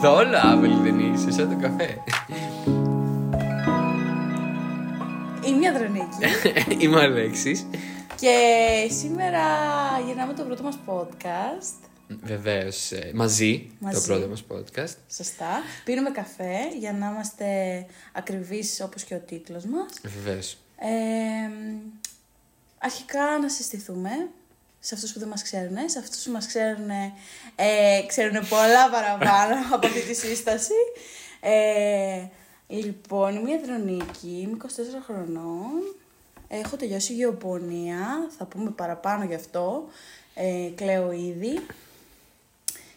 Καθόλου άβολη δεν είσαι, σαν το καφέ. Είμαι η Ανδρονίκη Είμαι ο Αλέξης. και σήμερα γυρνάμε το πρώτο μας podcast. Βεβαίως, μαζί, το Μαζί. πρώτο μας podcast. Σωστά. Πίνουμε καφέ για να είμαστε ακριβείς όπως και ο τίτλος μας. Βεβαίως. Ε, αρχικά να συστηθούμε σε αυτούς που δεν μας ξέρουν. Σε αυτούς που μας ξέρουν, ε, ξέρουν πολλά παραπάνω από αυτή τη σύσταση. Ε, λοιπόν, είμαι η Ανδρονίκη, είμαι 24 χρονών. Έχω τελειώσει γεωπονία, θα πούμε παραπάνω γι' αυτό. Ε, κλαίω ήδη.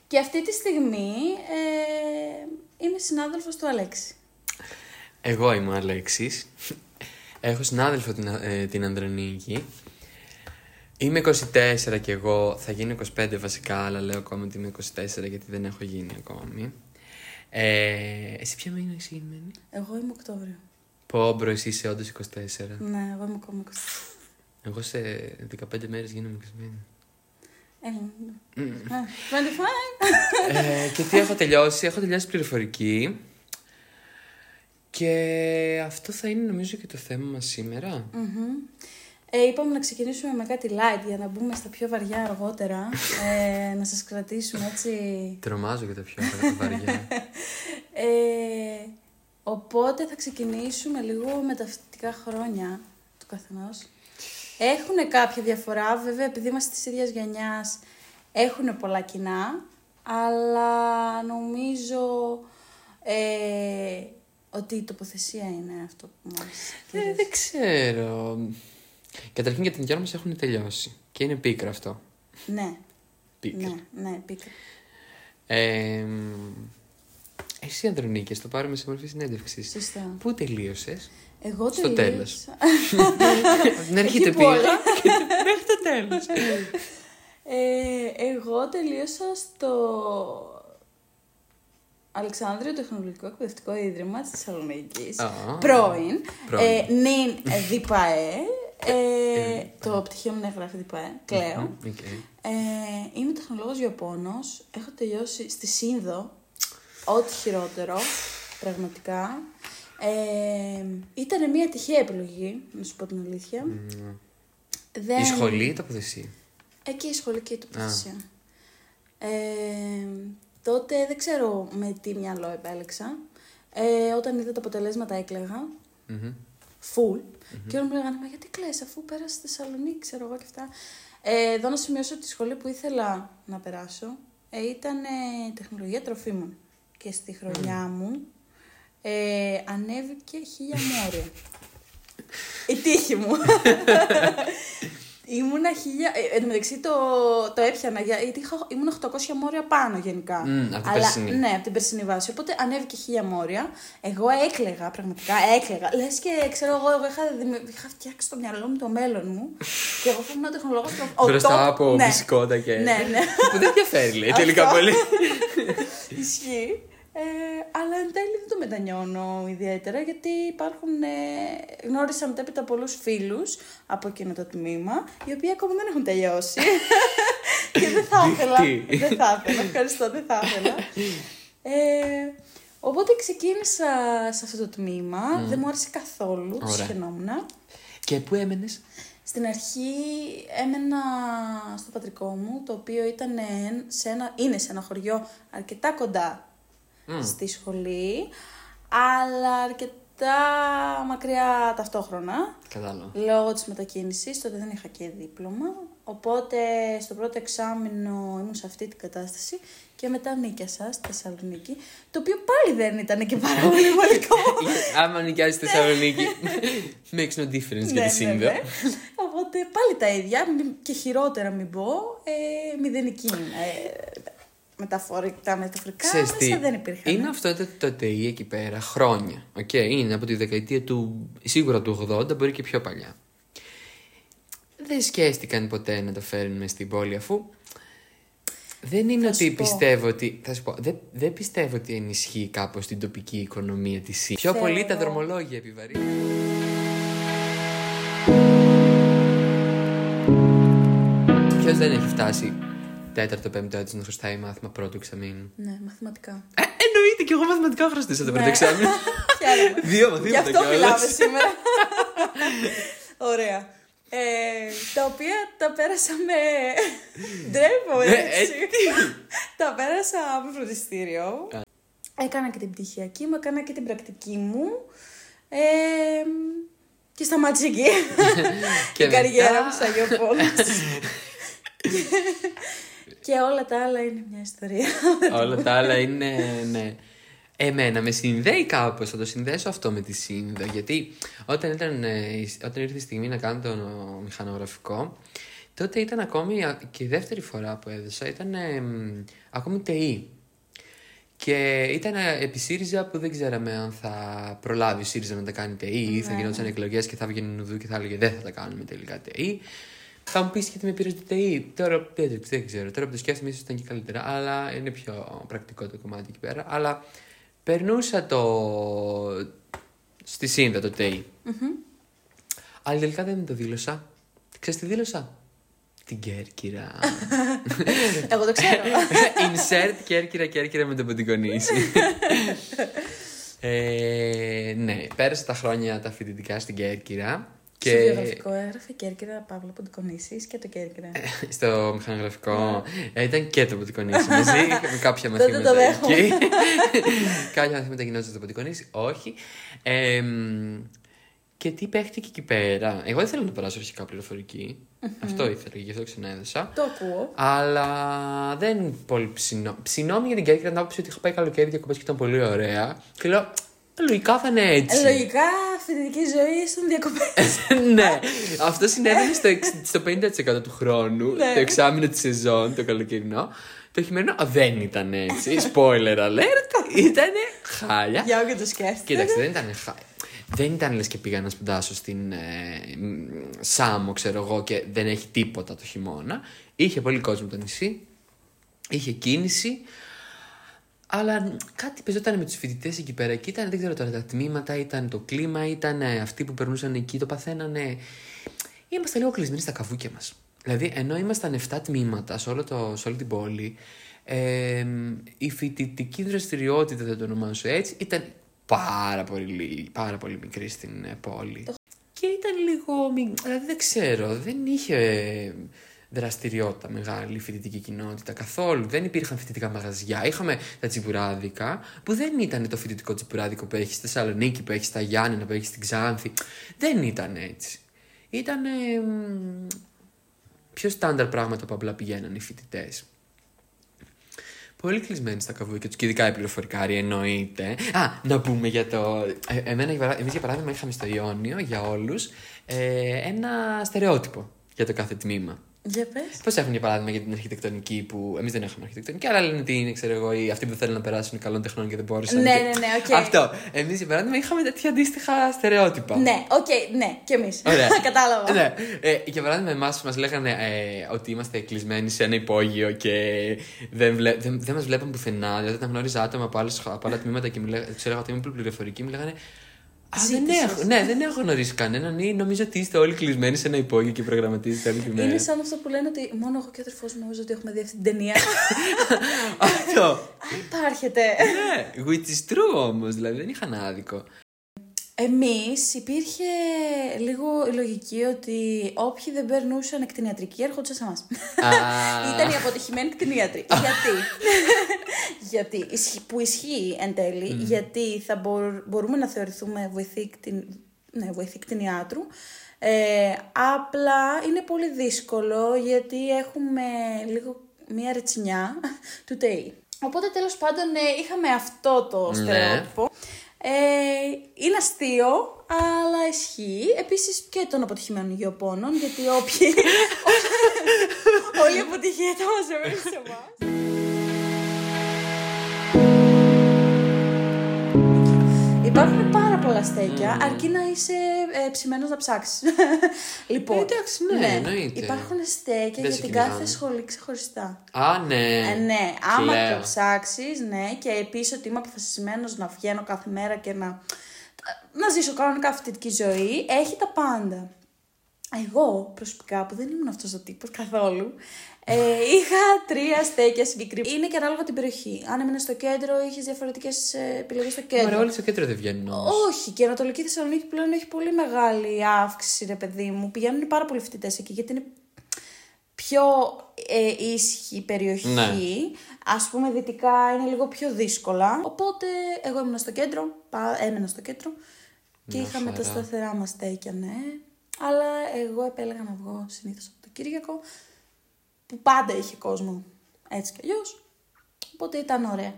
Και αυτή τη στιγμή ε, είμαι συνάδελφος του Αλέξη. Εγώ είμαι ο Αλέξης. Έχω συνάδελφο την, ε, την Ανδρονίκη. Είμαι 24 και εγώ, θα γίνω 25 βασικά, αλλά λέω ακόμα ότι είμαι 24 γιατί δεν έχω γίνει ακόμη. Ε, εσύ ποια μήνα είσαι γεννημένη; Εγώ είμαι Οκτώβριο. Πω bro, εσύ είσαι όντως 24. Ναι, εγώ είμαι ακόμα 24. Εγώ σε 15 μέρες γίνομαι 25. Έλα. Α, 25. ε, και τι έχω τελειώσει, έχω τελειώσει πληροφορική. Και αυτό θα είναι νομίζω και το θέμα μας σήμερα. Μμμ. Ε, είπαμε να ξεκινήσουμε με κάτι light για να μπούμε στα πιο βαριά αργότερα. ε, να σας κρατήσουμε έτσι. Τρομάζω για τα πιο βαριά. Ε, οπότε θα ξεκινήσουμε λίγο με τα φοιτητικά χρόνια του καθενός. Έχουν κάποια διαφορά, βέβαια επειδή είμαστε της ίδιας γενιάς έχουν πολλά κοινά, αλλά νομίζω ε, ότι η τοποθεσία είναι αυτό που μας Ε, δεν ξέρω. Καταρχήν για την δικιά μας έχουν τελειώσει. Και είναι πίκρα αυτό. Ναι, Πίκρα. ναι, ναι, πήκα. Ε, εσύ Ανδρονίκη, το πάρουμε σε μορφή συνέντευξης. Σωστά. Πού τελείωσες; Εγώ Στο τελείωσα- Από την αρχή Εκεί το που όλα. πήγα. Μέχρι το τέλος. Ε, εγώ τελείωσα στο Αλεξάνδριο Τεχνολογικό Εκπαιδευτικό Ίδρυμα της Θεσσαλονίκης. Α. Πρώην. Πρώην. Ε, νυν ε, ΔΙΠΑΕ. Ε, το πτυχίο μου γράφει ΔΙΠΑΕ. Κλαίω. Οκ. Ε, είμαι τεχνολόγος γεωπόνος. Έχω τελειώσει στη Σίνδο. Ό,τι χειρότερο. Πραγματικά. Ε, ήταν μια τυχαία επιλογή, να σου πω την αλήθεια. Δεν... Η σχολή ή τοποθεσία; Και η σχολή και η τοποθεσία. Ε, τότε δεν ξέρω με τι μυαλό επέλεξα. Ε, όταν είδα τα αποτελέσματα έκλαιγα. Μμμ. Full. Και όλοι μου λέγανε, Μα γιατί κλαις αφού πέρασε στη Θεσσαλονίκη, ξέρω εγώ και αυτά. Ε, εδώ να σημειώσω ότι η σχολή που ήθελα να περάσω ε, ήταν ε, τεχνολογία τροφίμων. Και στη χρονιά μου ε, ανέβηκε χίλια μόρια. η τύχη μου. Ήμουνα χίλια. Ε, εν τω μεταξύ το, το έπιανα για- γιατί είχα, ήμουν 800 μόρια πάνω γενικά. Μμ, από την Αλλά, περσινή. Ναι, από την περσινή βάση. Οπότε ανέβηκε χίλια μόρια. Εγώ έκλεγα, πραγματικά έκλεγα. Λες και ξέρω εγώ, εγώ είχα, δημι- είχα φτιάξει στο μυαλό μου το μέλλον μου. και εγώ ήμουν ο τεχνολόγο. Μπροστά από ναι. μπισκότα και. Ναι, ναι. Που δεν διαφέρει, λέει τελικά Αυτό. πολύ. Ισχύει. Ε, αλλά εν τέλει δεν το μετανιώνω ιδιαίτερα γιατί υπάρχουν. Ε, γνώρισα μετέπειτα πολλούς φίλους από εκείνο το τμήμα, οι οποίοι ακόμα δεν έχουν τελειώσει. και δεν θα ήθελα. Δίχτυ. δεν θα ήθελα. Ευχαριστώ, δεν θα ήθελα. Ε, οπότε ξεκίνησα σε αυτό το τμήμα. Δεν μου άρεσε καθόλου. Το Ωραία. συχαινόμουν. Και πού έμενες; Στην αρχή έμενα στο πατρικό μου, το οποίο ήταν σε ένα, είναι σε ένα χωριό αρκετά κοντά στη σχολή, αλλά αρκετά μακριά ταυτόχρονα, Κατάλαβα. λόγω της μετακίνησης, τότε δεν είχα και δίπλωμα, οπότε στο πρώτο εξάμεινο ήμουν σε αυτή την κατάσταση και μετά νίκιασα στη Θεσσαλονίκη, το οποίο πάλι δεν ήταν και πάρα πολύ βολικό. Άμα νοικιάζει στη Θεσσαλονίκη. Makes no difference για Ναι, τη ναι, σύνδεο. ναι. Οπότε πάλι τα ίδια μη- και χειρότερα μην πω, ε, μηδενική. Ε, μεταφορικά, μεταφορικά Ξέρεις τι, μέσα δεν υπήρχαν. είναι αυτό το, το ΤΕΙ εκεί πέρα χρόνια. Οκ, είναι από τη δεκαετία του, σίγουρα του 80, μπορεί και πιο παλιά. Δεν σκέφτηκαν ποτέ να το φέρουν μες στην πόλη αφού δεν είναι Θα ότι σου πω. πιστεύω ότι. Θα σου πω, δεν, δεν πιστεύω ότι ενισχύει κάπως την τοπική οικονομία της Σίνδου. Πιο Θεωρώ. πολύ τα δρομολόγια επιβαρύνουν. Ποιος δεν έχει φτάσει τέταρτο, πέμπτο έτος να χρωστάει μάθημα πρώτου εξαμήνου. Ναι, μαθηματικά. Ε, Γιατί και εγώ μαθηματικά χρωστήσα το πρώτο Ναι. εξάμεινο. Χαίρομαι. Δύο Γι' μαθήματα αυτό μιλάμε κιόλας. σήμερα. Ωραία. Ε, τα οποία τα πέρασα με. Ντρέπομαι, Ε, έτσι. ε, τα πέρασα με φροντιστήριο. Έκανα και την πτυχιακή μου, έκανα και την πρακτική μου. Ε, και σταμάτησε εκεί. Και η καριέρα μετά- μου σαν Αγιοπόλης. και όλα τα άλλα είναι μια ιστορία. Όλα τα άλλα είναι, ναι. Εμένα με συνδέει κάπως, θα το συνδέσω αυτό με τη σύνδο, γιατί όταν, ήταν, ε, η- όταν ήρθε η στιγμή να κάνω το μηχανογραφικό, τότε ήταν ακόμη, α, και η δεύτερη φορά που έδωσα, ήταν ε, μ, ακόμη ΤΕΗ. Και ήταν ε, επί ΣΥΡΙΖΑ που δεν ξέραμε αν θα προλάβει ο ΣΥΡΙΖΑ να τα κάνει ΤΕΗ ή θα γινόταν εκλογές και θα βγαίνει νουδού και θα έλεγε δεν θα τα κάνουμε τελικά ΤΕΗ. Θα μου πεις γιατί με πήρες το ΤΕΗ. Τώρα δεν, δεν ξέρω. Τώρα που το σκέφτομαι, ίσως ήταν και καλύτερα. Αλλά είναι πιο πρακτικό το κομμάτι εκεί πέρα. Αλλά περνούσα το. στη σύνδα το ΤΕΗ. Αλλά τελικά δεν το δήλωσα. Ξέρεις τι δήλωσα; Την Κέρκυρα. Εγώ το ξέρω. Insert Κέρκυρα Κέρκυρα με το Ποντικονήσι. ε, ναι, πέρασα τα χρόνια τα φοιτητικά στην Κέρκυρα. Και... Στο βιογραφικό έγραφε Κέρκυρα Παύλο Ποντικονήσης και το Κέρκυρα. στο μηχανογραφικό ε, ήταν και το Ποντικονήσι μαζί με κάποια Τότε μαθήματα. το δέχομαι. εκεί. κάποια μαθήματα γινόταν στο Ποντικονήσι, όχι. Ε, μ, και τι παίχτηκε εκεί πέρα. Εγώ ήθελα να περάσω αρχικά πληροφορική. Αυτό ήθελα και γι' αυτό ξανέδωσα. το ακούω. Αλλά δεν πολύ ψινό. Ψινόμουν για την Κέρκυρα την άποψη ότι είχα πάει καλοκαίρι διακοπές και ήταν πολύ ωραία. Και λέω, λογικά θα είναι έτσι. Ε, Λογικά φοιτητική ζωή στον διακοπές. ναι, αυτό συνέβαινε στο, εξ- στο 50% του χρόνου, Ναι. το εξάμεινο της σεζόν, το καλοκαιρινό. Το χειμερινό α, δεν ήταν έτσι. Spoiler alert, ήταν χάλια. Για όποιο το σκέφτεται. Κοίταξε, δεν ήταν χάλια. Δεν ήταν λες και πήγα να σπουδάσω στην ε, μ, Σάμο, ξέρω εγώ, και δεν έχει τίποτα το χειμώνα. Είχε πολύ κόσμο το νησί, είχε κίνηση, αλλά κάτι παίζονταν με τους φοιτητές εκεί πέρα. Και ήταν, δεν ξέρω τώρα, τα τμήματα, ήταν το κλίμα, ήταν ε, αυτοί που περνούσαν εκεί, το παθαίνανε. Είμαστε λίγο κλεισμένοι στα καβούκια μας. Δηλαδή, ενώ ήμασταν 7 τμήματα σε, όλο το, σε όλη την πόλη, ε, η φοιτητική δραστηριότητα, δεν το ονομάσω έτσι, ήταν πάρα πολύ, λίγη, πάρα πολύ μικρή στην ε, πόλη. Και ήταν λίγο. μη- Δηλαδή, δεν ξέρω, δεν είχε δραστηριότητα μεγάλη η φοιτητική κοινότητα καθόλου. Δεν υπήρχαν φοιτητικά μαγαζιά. Είχαμε τα τσιμπουράδικα, που δεν ήταν το φοιτητικό τσιμπουράδικο που έχεις στη Θεσσαλονίκη, που έχεις στα Γιάννενα, που έχεις στην Ξάνθη. Δεν ήταν έτσι. Ήταν πιο στάνταρ πράγματα που απλά πηγαίναν οι φοιτητές. Πολύ κλεισμένοι στα καβούκια τους και ειδικά οι πληροφορικάροι εννοείται. Α, να πούμε για το. Ε, εμένα, για παρά- εμείς για παράδειγμα είχαμε στο Ιόνιο για όλους ε, ένα στερεότυπο για το κάθε τμήμα. Για πες. Πώς έχουν για παράδειγμα για την αρχιτεκτονική που εμείς δεν έχουμε αρχιτεκτονική, αλλά λένε ότι είναι, ξέρω εγώ, οι- αυτοί που θέλουν να περάσουν καλών τεχνών και δεν μπόρεσαν. Ναι, και- ναι, ναι, οκ. Αυτό. Εμείς για παράδειγμα είχαμε τέτοια αντίστοιχα στερεότυπα. Ναι, οκ, ναι, κι εμείς. Ωραία. Κατάλαβα. Ναι. Ε, για παράδειγμα, εμάς μας λέγανε ε, ότι είμαστε κλεισμένοι σε ένα υπόγειο και δεν, βλέ, δεν, δεν μας βλέπαν πουθενά. Δηλαδή, όταν γνώριζα άτομα από, άλλες, από άλλα τμήματα και μου λέγανε, ξέρω εγώ ότι είμαι πληροφορική, μου λέγανε. Α, δεν Ζήτησες. έχω, ναι, δεν έχω γνωρίσει κανέναν ή νομίζω ότι είστε όλοι κλεισμένοι σε ένα υπόγειο και προγραμματίζετε όλη τη μέρα. Είναι σαν αυτό που λένε ότι μόνο εγώ και ο αδερφός μου νομίζω ότι έχουμε δει αυτή την ταινία. Αυτό. Α, υπάρχετε. ναι, which is true όμως, δηλαδή δεν είχαν άδικο. Εμείς υπήρχε λίγο η λογική ότι όποιοι δεν περνούσαν εκτινιατρική έρχονταν σε εμάς. Α. Ήταν οι αποτυχημένοι κτηνίατροι. γιατί; γιατί, ισχύ- που ισχύει εν τέλει, γιατί θα μπορ- μπορούμε να θεωρηθούμε βοηθοί, κτην, ναι, βοηθοί κτηνιάτρου. Ε, απλά είναι πολύ δύσκολο γιατί έχουμε λίγο μία ρετσινιά του ΤΕΙ. Οπότε τέλος πάντων ε, είχαμε αυτό το Ναι. Στερεότυπο. Ε, είναι αστείο, αλλά ισχύει. Επίσης και των αποτυχημένων γεωπόνων, γιατί όποιοι... όλη η αποτυχία θα μας έβρει σε εμάς. Υπάρχουν πάρα πολλά στέκια, αρκεί να είσαι ε, ψημένος να ψάξεις. λοιπόν, Ε, εντάξει, ναι, εννοείται. Υπάρχουν στέκια Δεν για σε την κάθε κυνηγάνε. σχολή ξεχωριστά. Α, ναι. Ε, ναι, άμα Κλαίω. το ψάξει, ναι, και επίσης ότι είμαι αποφασισμένος να βγαίνω κάθε μέρα και να, να ζήσω κανονικά φοιτητική ζωή, έχει τα πάντα. Εγώ προσωπικά που δεν ήμουν αυτός ο τύπος καθόλου, ε, είχα τρία στέκια συγκεκριμένα. Είναι και ανάλογα την περιοχή. Αν έμενε στο κέντρο, είχες διαφορετικές επιλογές στο κέντρο. Ωραία, όλοι στο κέντρο δεν βγαίνουν όμως. Όχι, και η Ανατολική Θεσσαλονίκη πλέον έχει πολύ μεγάλη αύξηση, ρε παιδί μου. Πηγαίνουν πάρα πολλοί φοιτητές εκεί, γιατί είναι πιο ε, ήσυχη η περιοχή. Ναι. Ας πούμε δυτικά είναι λίγο πιο δύσκολα. Οπότε εγώ ήμουν στο κέντρο, πά, έμενα στο κέντρο και Μια είχαμε τα χαρά. σταθερά μας στέκια, ναι. Αλλά εγώ επέλεγα να βγω συνήθως από το Κυριακό που πάντα είχε κόσμο έτσι κι αλλιώς. Οπότε ήταν ωραία.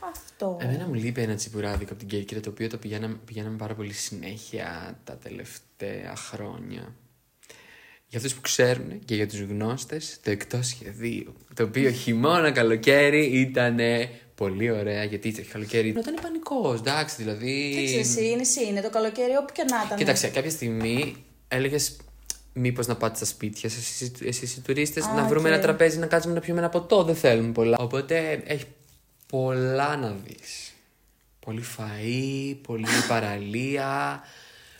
Αυτό. Εμένα μου λείπει ένα τσιπουράδικο από την Κέρκυρα το οποίο το πηγαίναμε, πηγαίναμε πάρα πολύ συνέχεια τα τελευταία χρόνια. Για αυτούς που ξέρουν και για τους γνώστες, το εκτός σχεδίου. Το οποίο χειμώνα καλοκαίρι ήταν πολύ ωραία γιατί το καλοκαίρι ήταν πανικός, εντάξει, δηλαδή... Εντάξει, εσύ είναι εσύ, είναι το καλοκαίρι όπου και να ήταν. Κοίταξε, κάποια στιγμή έλεγες μήπως να πάτε στα σπίτια σας, εσείς οι τουρίστες, Α, να βρούμε οκ. ένα τραπέζι να κάτσουμε να πιούμε ένα ποτό. Δεν θέλουμε πολλά. Οπότε έχει πολλά να δεις. Πολύ φαΐ, πολύ παραλία.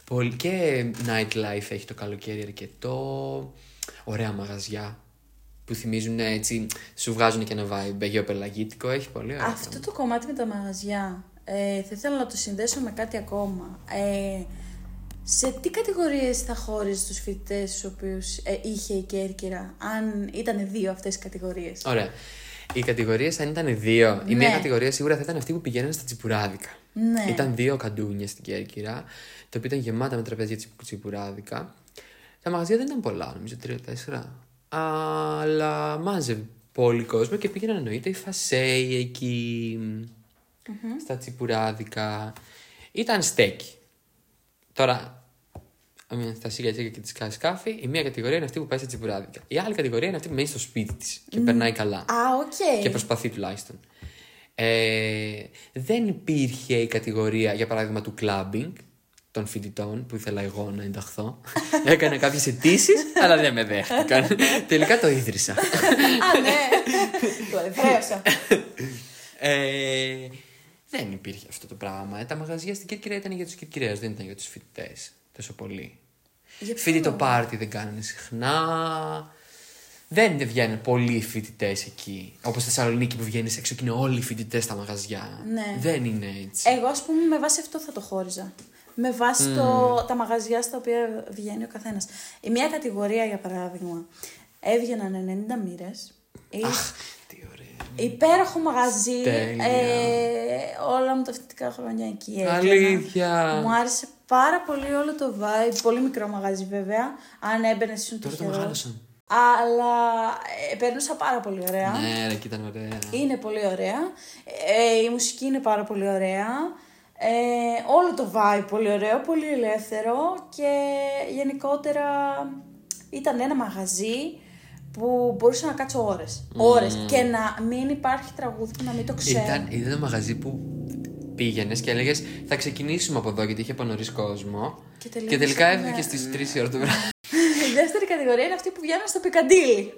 Πολύ... Και nightlife έχει το καλοκαίρι αρκετό. Ωραία μαγαζιά που θυμίζουν έτσι, σου βγάζουν και ένα vibe αγιοπελαγίτικο. Έχει πολύ ωραία. Αυτό το κομμάτι με τα μαγαζιά ε, θα ήθελα να το συνδέσω με κάτι ακόμα. Ε, σε τι κατηγορίες θα χώριζε τους φοιτητές στους οποίους ε, είχε η Κέρκυρα, αν ήταν δύο αυτές οι κατηγορίες; Ωραία. Οι κατηγορίες αν ήταν δύο. Η μία Ναι. κατηγορία σίγουρα θα ήταν αυτή που πηγαίνανε στα τσιπουράδικα. Ναι. Ήταν δύο καντούνια στην Κέρκυρα, τα οποία ήταν γεμάτα με τραπέζια τσιπ- τσιπουράδικα. Τα μαγαζιά δεν ήταν πολλά, νομίζω τρία-τέσσερα. Αλλά μάζευε πολύ κόσμο και πήγαιναν εννοείται οι φασαίοι εκεί, στα τσιπουράδικα. Ήταν στέκι. Τώρα, με τα σιγά και τη σκάφη, η μία κατηγορία είναι αυτή που πάει στα τσιπουράδικα. Η άλλη κατηγορία είναι αυτή που μένει στο σπίτι της και περνάει καλά. Α, οκ. Και προσπαθεί τουλάχιστον. Ε, δεν υπήρχε η κατηγορία, για παράδειγμα, του clubbing των φοιτητών που ήθελα εγώ να ενταχθώ. Έκανα κάποιες αιτήσεις, αλλά δεν με δέχτηκαν. Τελικά το ίδρυσα. Α, ναι. το εδραίωσα. Ε, δεν υπήρχε αυτό το πράγμα. Ε, Τα μαγαζιά στην Κέρκυρα ήταν για τους Κυρκυρέου, δεν ήταν για τους φοιτητές. Τόσο πολύ. Για ποιο Φοιτητό λόγο; πάρτι δεν κάνανε συχνά. Δεν βγαίνουν πολλοί φοιτητές εκεί. Όπως στη Θεσσαλονίκη που βγαίνεις έξω και είναι όλοι οι φοιτητές στα μαγαζιά. Ναι. Δεν είναι έτσι. Εγώ, ας πούμε, με βάση αυτό θα το χώριζα. Με βάση το, τα μαγαζιά στα οποία βγαίνει ο καθένας. Η μία κατηγορία, για παράδειγμα, έβγαιναν 90 μοίρες. Αχ, τι ωραία. Υπέροχο μαγαζί. Τέλεια. Ε, όλα μου τα φοιτητικά χρόνια εκεί έβγαινα. Αλήθεια. Μου άρεσε πάρα πολύ όλο το vibe. Πολύ μικρό μαγαζί βέβαια. Αν έμπαινες ήσουν Τώρα το τυχερός. μεγάλωσαν. Αλλά ε, περνούσα πάρα πολύ ωραία. Ναι, ρε, και ήταν ωραία. Είναι πολύ ωραία. Ε, η μουσική είναι πάρα πολύ ωραία. Ε, όλο το vibe πολύ ωραίο, πολύ ελεύθερο και γενικότερα ήταν ένα μαγαζί που μπορούσα να κάτσω ώρες. Ώρες. Και να μην υπάρχει τραγούδι που να μην το ξέρω. Ήταν, ήταν ένα μαγαζί που πήγαινες και έλεγες Θα ξεκινήσουμε από εδώ γιατί είχε από νωρίς κόσμο. Και Και, τελείωσε, τελικά ναι. έφυγε στις 3 η ώρα το βράδυ. Η δεύτερη κατηγορία είναι αυτή που βγαίνουν στο Πικαντήλι.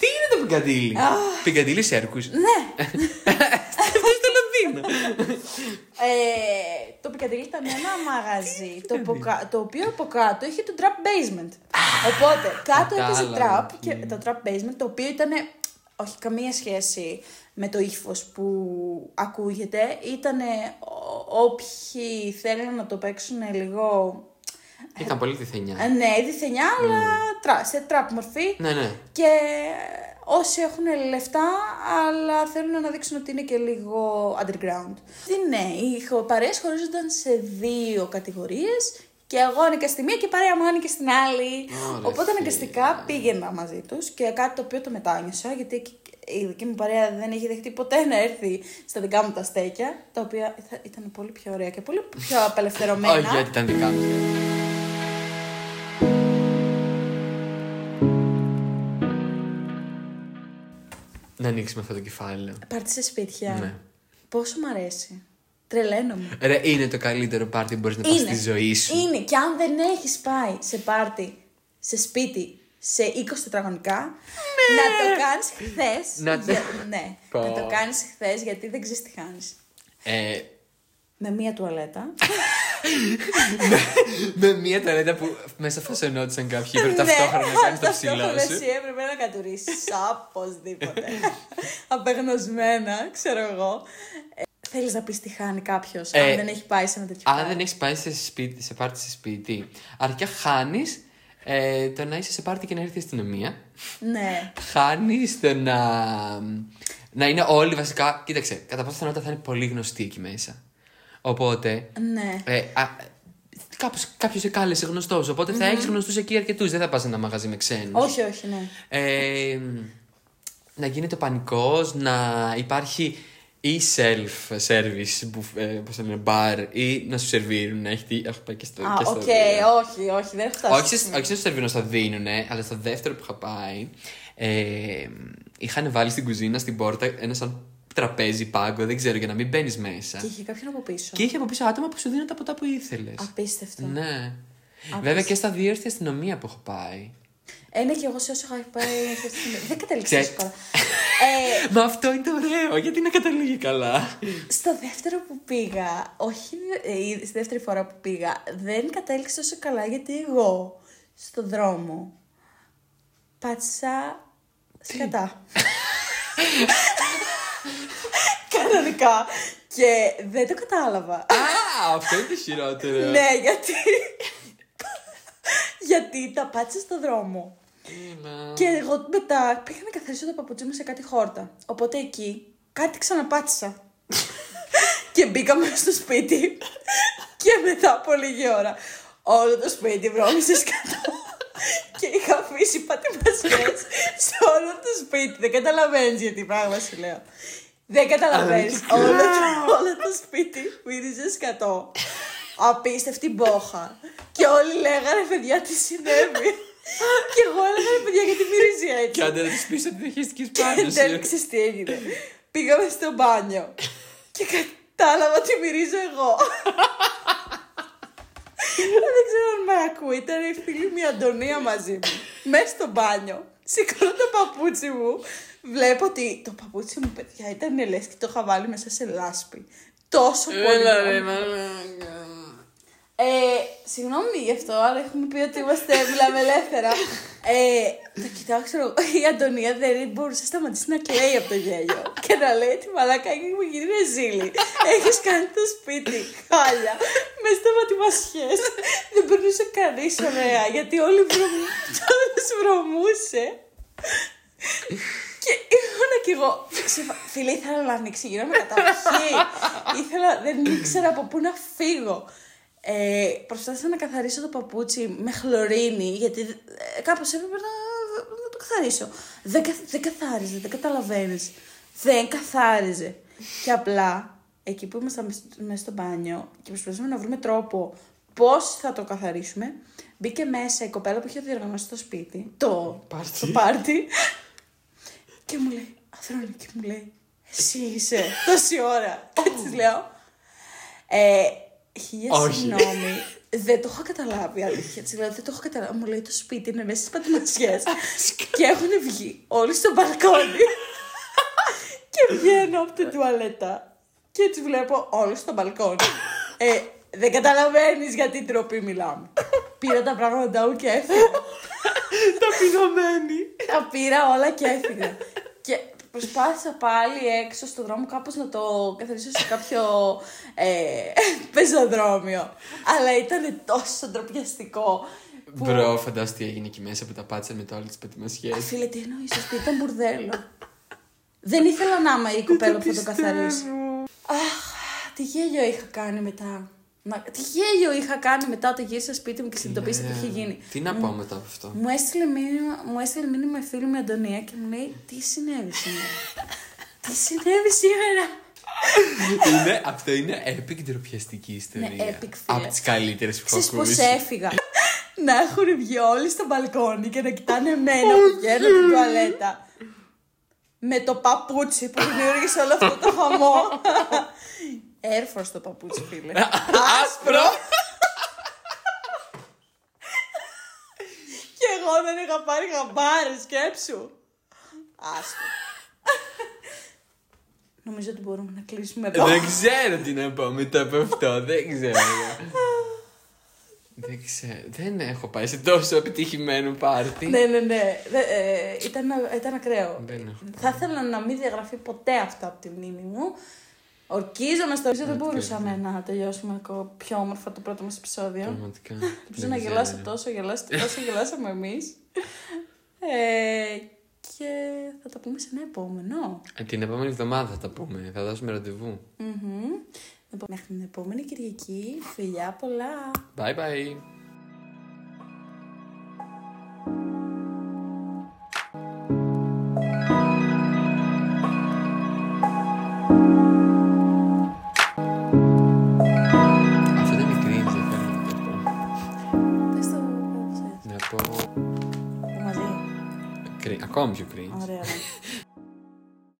Τι είναι το Πικαντήλι. Πικαντήλι Σέρκους. Ναι. Αυτό στο Λονδίνο. Ε, το Πικαντήλι ήταν ένα μαγαζί το, ποκα- το οποίο από κάτω είχε το trap basement. Οπότε κάτω έπαιζε Κατάλαβα. trap και το trap basement το οποίο ήταν όχι καμία σχέση με το ύφος που ακούγεται. Ήταν όποιοι θέλουν να το παίξουν λίγο. Ήταν πολύ διθενιά. ε, Ναι, διθενιά, αλλά τρα- σε trap μορφή. Ναι, ναι. Και όσοι έχουν λεφτά, αλλά θέλουν να δείξουν ότι είναι και λίγο underground. Τι ναι, οι χω- παρέες χωρίζονταν σε δύο κατηγορίες και εγώ ανήκα στη μία και η παρέα μου ανήκε στην άλλη. Ωραία, Οπότε φίλε. αναγκαστικά πήγαινα μαζί τους και κάτι το οποίο το μετάνιωσα, γιατί η δική μου παρέα δεν έχει δεχτεί ποτέ να έρθει στα δικά μου τα στέκια, τα οποία θα- ήταν πολύ πιο ωραία και πολύ πιο απελευθερωμένα. Όχι, γιατί ήταν δικά μου. Να ανοίξουμε αυτό το κεφάλαιο. Πάρτι σε σπίτια. Ναι. Πόσο μ' αρέσει. Τρελαίνομαι. Ρε, είναι το καλύτερο πάρτι που μπορείς να πας στη ζωή σου. Είναι. Και αν δεν έχεις πάει σε πάρτι, σε σπίτι, σε 20 τετραγωνικά, να το κάνεις χθες. Να το- Ναι, Πω. να το κάνεις χθες γιατί δεν ξέρεις τι χάνεις. Ε, Με μία τουαλέτα. με μία ταλέντα που μέσα φασωνόντουσαν κάποιοι. Πρέπει Ναι, ταυτόχρονα να κάνεις το ψηλό ταυτόχρονα σου. Εσύ έπρεπε να κατουρίσεις οπωσδήποτε. Απεγνωσμένα, ξέρω εγώ. Ε, Θέλεις να πεις τι χάνει κάποιος, Ε, αν δεν έχει πάει σε ένα τέτοιο Αν πάρτι. δεν έχεις πάει σε, σπίτι, σε πάρτι σε σπίτι, αρχικά χάνεις ε, το να είσαι σε πάρτι και να έρθει η αστυνομία. Ναι. Χάνεις το να. να είναι όλοι βασικά. Κοίταξε, κατά πάσα πιθανότητα θα είναι πολύ γνωστοί εκεί μέσα. Οπότε. Ναι. Ε, α, κάπως, κάποιος σε κάλεσε γνωστός, οπότε θα έχεις γνωστούς εκεί αρκετούς, δεν θα πας σε ένα μαγαζί με ξένους. Όχι, όχι, ναι. Ε, να γίνεται πανικός, να υπάρχει ή self-service, που, ε, πώς το λένε, bar, ή να σου σερβίρουν. Έχει, έχω πάει και στο. Α, και στο οκ, δύο. όχι, όχι, δεν φτάσει. Όχι, σε- όχι σε σερβίρουν, θα δίνουνε, αλλά στο δεύτερο που είχα πάει, ε, είχαν βάλει στην κουζίνα, στην πόρτα, ένα σαν τραπέζι πάγκο, δεν ξέρω, για να μην μπαίνεις μέσα. Και είχε κάποιον από πίσω. Και είχε από πίσω άτομα που σου δίνουν τα ποτά που ήθελες. Απίστευτο. Ναι. Βέβαια και στα δύο ήρθε η αστυνομία που έχω πάει. Ε, ναι, και εγώ σε όσο είχα πάει. σε αυτή τη- δεν κατέληξε Ξέρεις- τόσο καλά. Ε, Μα αυτό είναι το ωραίο, γιατί να καταλήγει καλά. στο δεύτερο που πήγα, όχι ε, στη δεύτερη φορά που πήγα, δεν κατέληξε τόσο καλά γιατί εγώ στο δρόμο πάτησα σκατά. Κανονικά. Και δεν το κατάλαβα. Α, αυτό είναι το χειρότερο. ναι, γιατί. Γιατί τα πάτησα στο δρόμο. Έλα. Και εγώ μετά πήγα να καθαρίσω το παπουτσί μου σε κάτι χόρτα. Οπότε εκεί κάτι ξαναπάτησα. και μπήκα μέσα στο σπίτι. και μετά από λίγη ώρα όλο το σπίτι βρώμησε σκατό. και είχα αφήσει πατημασιές σε όλο το σπίτι. Δεν καταλαβαίνεις γιατί πράγμα σου λέω. Δεν καταλαβαίνεις. όλο, το- όλο το σπίτι μύριζε σκατό. Απίστευτη μπόχα. Και όλοι λέγανε παιδιά τι συνέβη. και εγώ έλεγα «Ρε, παιδιά γιατί μυρίζει έτσι. Και άντε να τη πει ότι δεν χαίστηκε Και πάνω εν τέλει σου. ξέρεις τι έγινε. Πήγαμε στο μπάνιο. και κατάλαβα ότι μυρίζω εγώ. Δεν ξέρω αν με ακούει. Ήταν η φίλη μου η Αντωνία μαζί μου. Μέσα στο μπάνιο. Σηκώνω το παπούτσι μου. Βλέπω ότι το παπούτσι μου, παιδιά, ήταν λες και το είχα βάλει μέσα σε λάσπη. Τόσο πολύ. Ε, συγγνώμη γι' αυτό, αλλά έχουμε πει ότι είμαστε, μιλάμε ελεύθερα. Ε, το κοιτάω, ξέρω, η Αντωνία δεν μπορούσε να σταματήσει να κλαίει από το γέλιο. και να λέει ότι μαλάκα έχει γίνει ρεζίλη. Έχεις κάνει το σπίτι χάλια, με σταματημασιές. δεν περνούσε κανείς ωραία, γιατί όλοι βρωμ... τους βρωμούσε. Και ήμουν κι εγώ. ξεφα- Φίλε, ήθελα να ανοίξει γύρω με καταρχή. ήθελα, δεν ήξερα από πού να φύγω. Ε, προσπάθησα να καθαρίσω το παπούτσι με χλωρίνη, γιατί ε, κάπως έπρεπε να, να το καθαρίσω. Δεν, καθ- δεν καθάριζε, δεν καταλαβαίνεις. Δεν καθάριζε. Και απλά, εκεί που ήμασταν μες- μέσα στο μπάνιο και προσπαθήσαμε να βρούμε τρόπο πώς θα το καθαρίσουμε, μπήκε μέσα η κοπέλα που είχε διοργανώσει το σπίτι, το Πάρτι. το πάρτι, και μου λέει, Αθρόνικη μου λέει, εσύ είσαι τόση ώρα. Και της λέω, ε, χίλια Όχι. συγγνώμη, δεν το έχω καταλάβει αλήθεια. Της λέω, δεν το έχω καταλάβει. Μου λέει το σπίτι είναι μέσα στις πατημασιές και έχουν βγει όλοι στο μπαλκόνι. και βγαίνω από την τουαλέτα και τις βλέπω όλους στο μπαλκόνι. Ε, δεν καταλαβαίνεις γιατί ντροπή μιλάμε. Πήρα τα πράγματα μου και έφυγα. Ταπεινωμένη. Τα πήρα όλα και έφυγα. και προσπάθησα πάλι έξω στον δρόμο κάπως να το καθαρίσω σε κάποιο ε, πεζοδρόμιο. Αλλά ήταν τόσο ντροπιαστικό. που- Μπρο, φαντάσου τι έγινε εκεί μέσα που τα πάτησαν με το όλε τι Α, πατημασιέ. φίλε, τι εννοείς, το σπίτι ήταν μπουρδέλο. Δεν ήθελα να είμαι η κοπέλα που θα το καθαρίσει. Αχ, τι γέλιο είχα κάνει μετά. Να, τι γέλιο είχα κάνει μετά όταν γύρισα σπίτι μου και συνειδητοποίησα τι είχε γίνει. Ε, Τι να πω μετά από αυτό; Μου έστειλε μήνυμα, μου έστειλε μήνυμα η φίλη μου η Αντωνία και μου λέει τι συνέβη σήμερα; τι συνέβη σήμερα; είναι, αυτό είναι epic ντροπιαστική ιστορία. Ναι, epic, φίλε. Από τις καλύτερες που έχω Ξέρεις πώς ακούσει. έφυγα; να έχουν βγει όλοι στο μπαλκόνι και να κοιτάνε εμένα που βγαίνω την τουαλέτα. Με το παπούτσι που δημιούργησε όλο αυτό το χαμό. Air Force το παπούτσι, φίλε. Άσπρο! και εγώ δεν είχα πάρει χαμπάρι, σκέψου. Άστο. Νομίζω ότι μπορούμε να κλείσουμε εδώ. Δεν ξέρω τι να πω μετά από αυτό. Δεν ξέρω. Δεν ξέρω. Δεν έχω πάει σε τόσο επιτυχημένο πάρτι. Ναι, ναι, ναι. Δε- ε, ήταν, ήταν ακραίο. Δεν έχω. Θα ήθελα να μην διαγραφεί ποτέ αυτό από τη μνήμη μου. Ορκίζομαι στο δεν μπορούσαμε να τελειώσουμε ακόμα πιο όμορφα το πρώτο μας επεισόδιο. Πραγματικά. Ελπίζω Δεν να ξέρω. γελάσετε τόσο, γελάσετε τόσο, γελάσαμε εμείς. Ε, και θα τα πούμε σε ένα επόμενο. Ε, Την επόμενη εβδομάδα θα τα πούμε. Θα δώσουμε ραντεβού. Μμμ. Λοιπόν, Μέχρι την επόμενη Κυριακή. Φιλιά πολλά. Bye bye. Πώς θες. Να πω...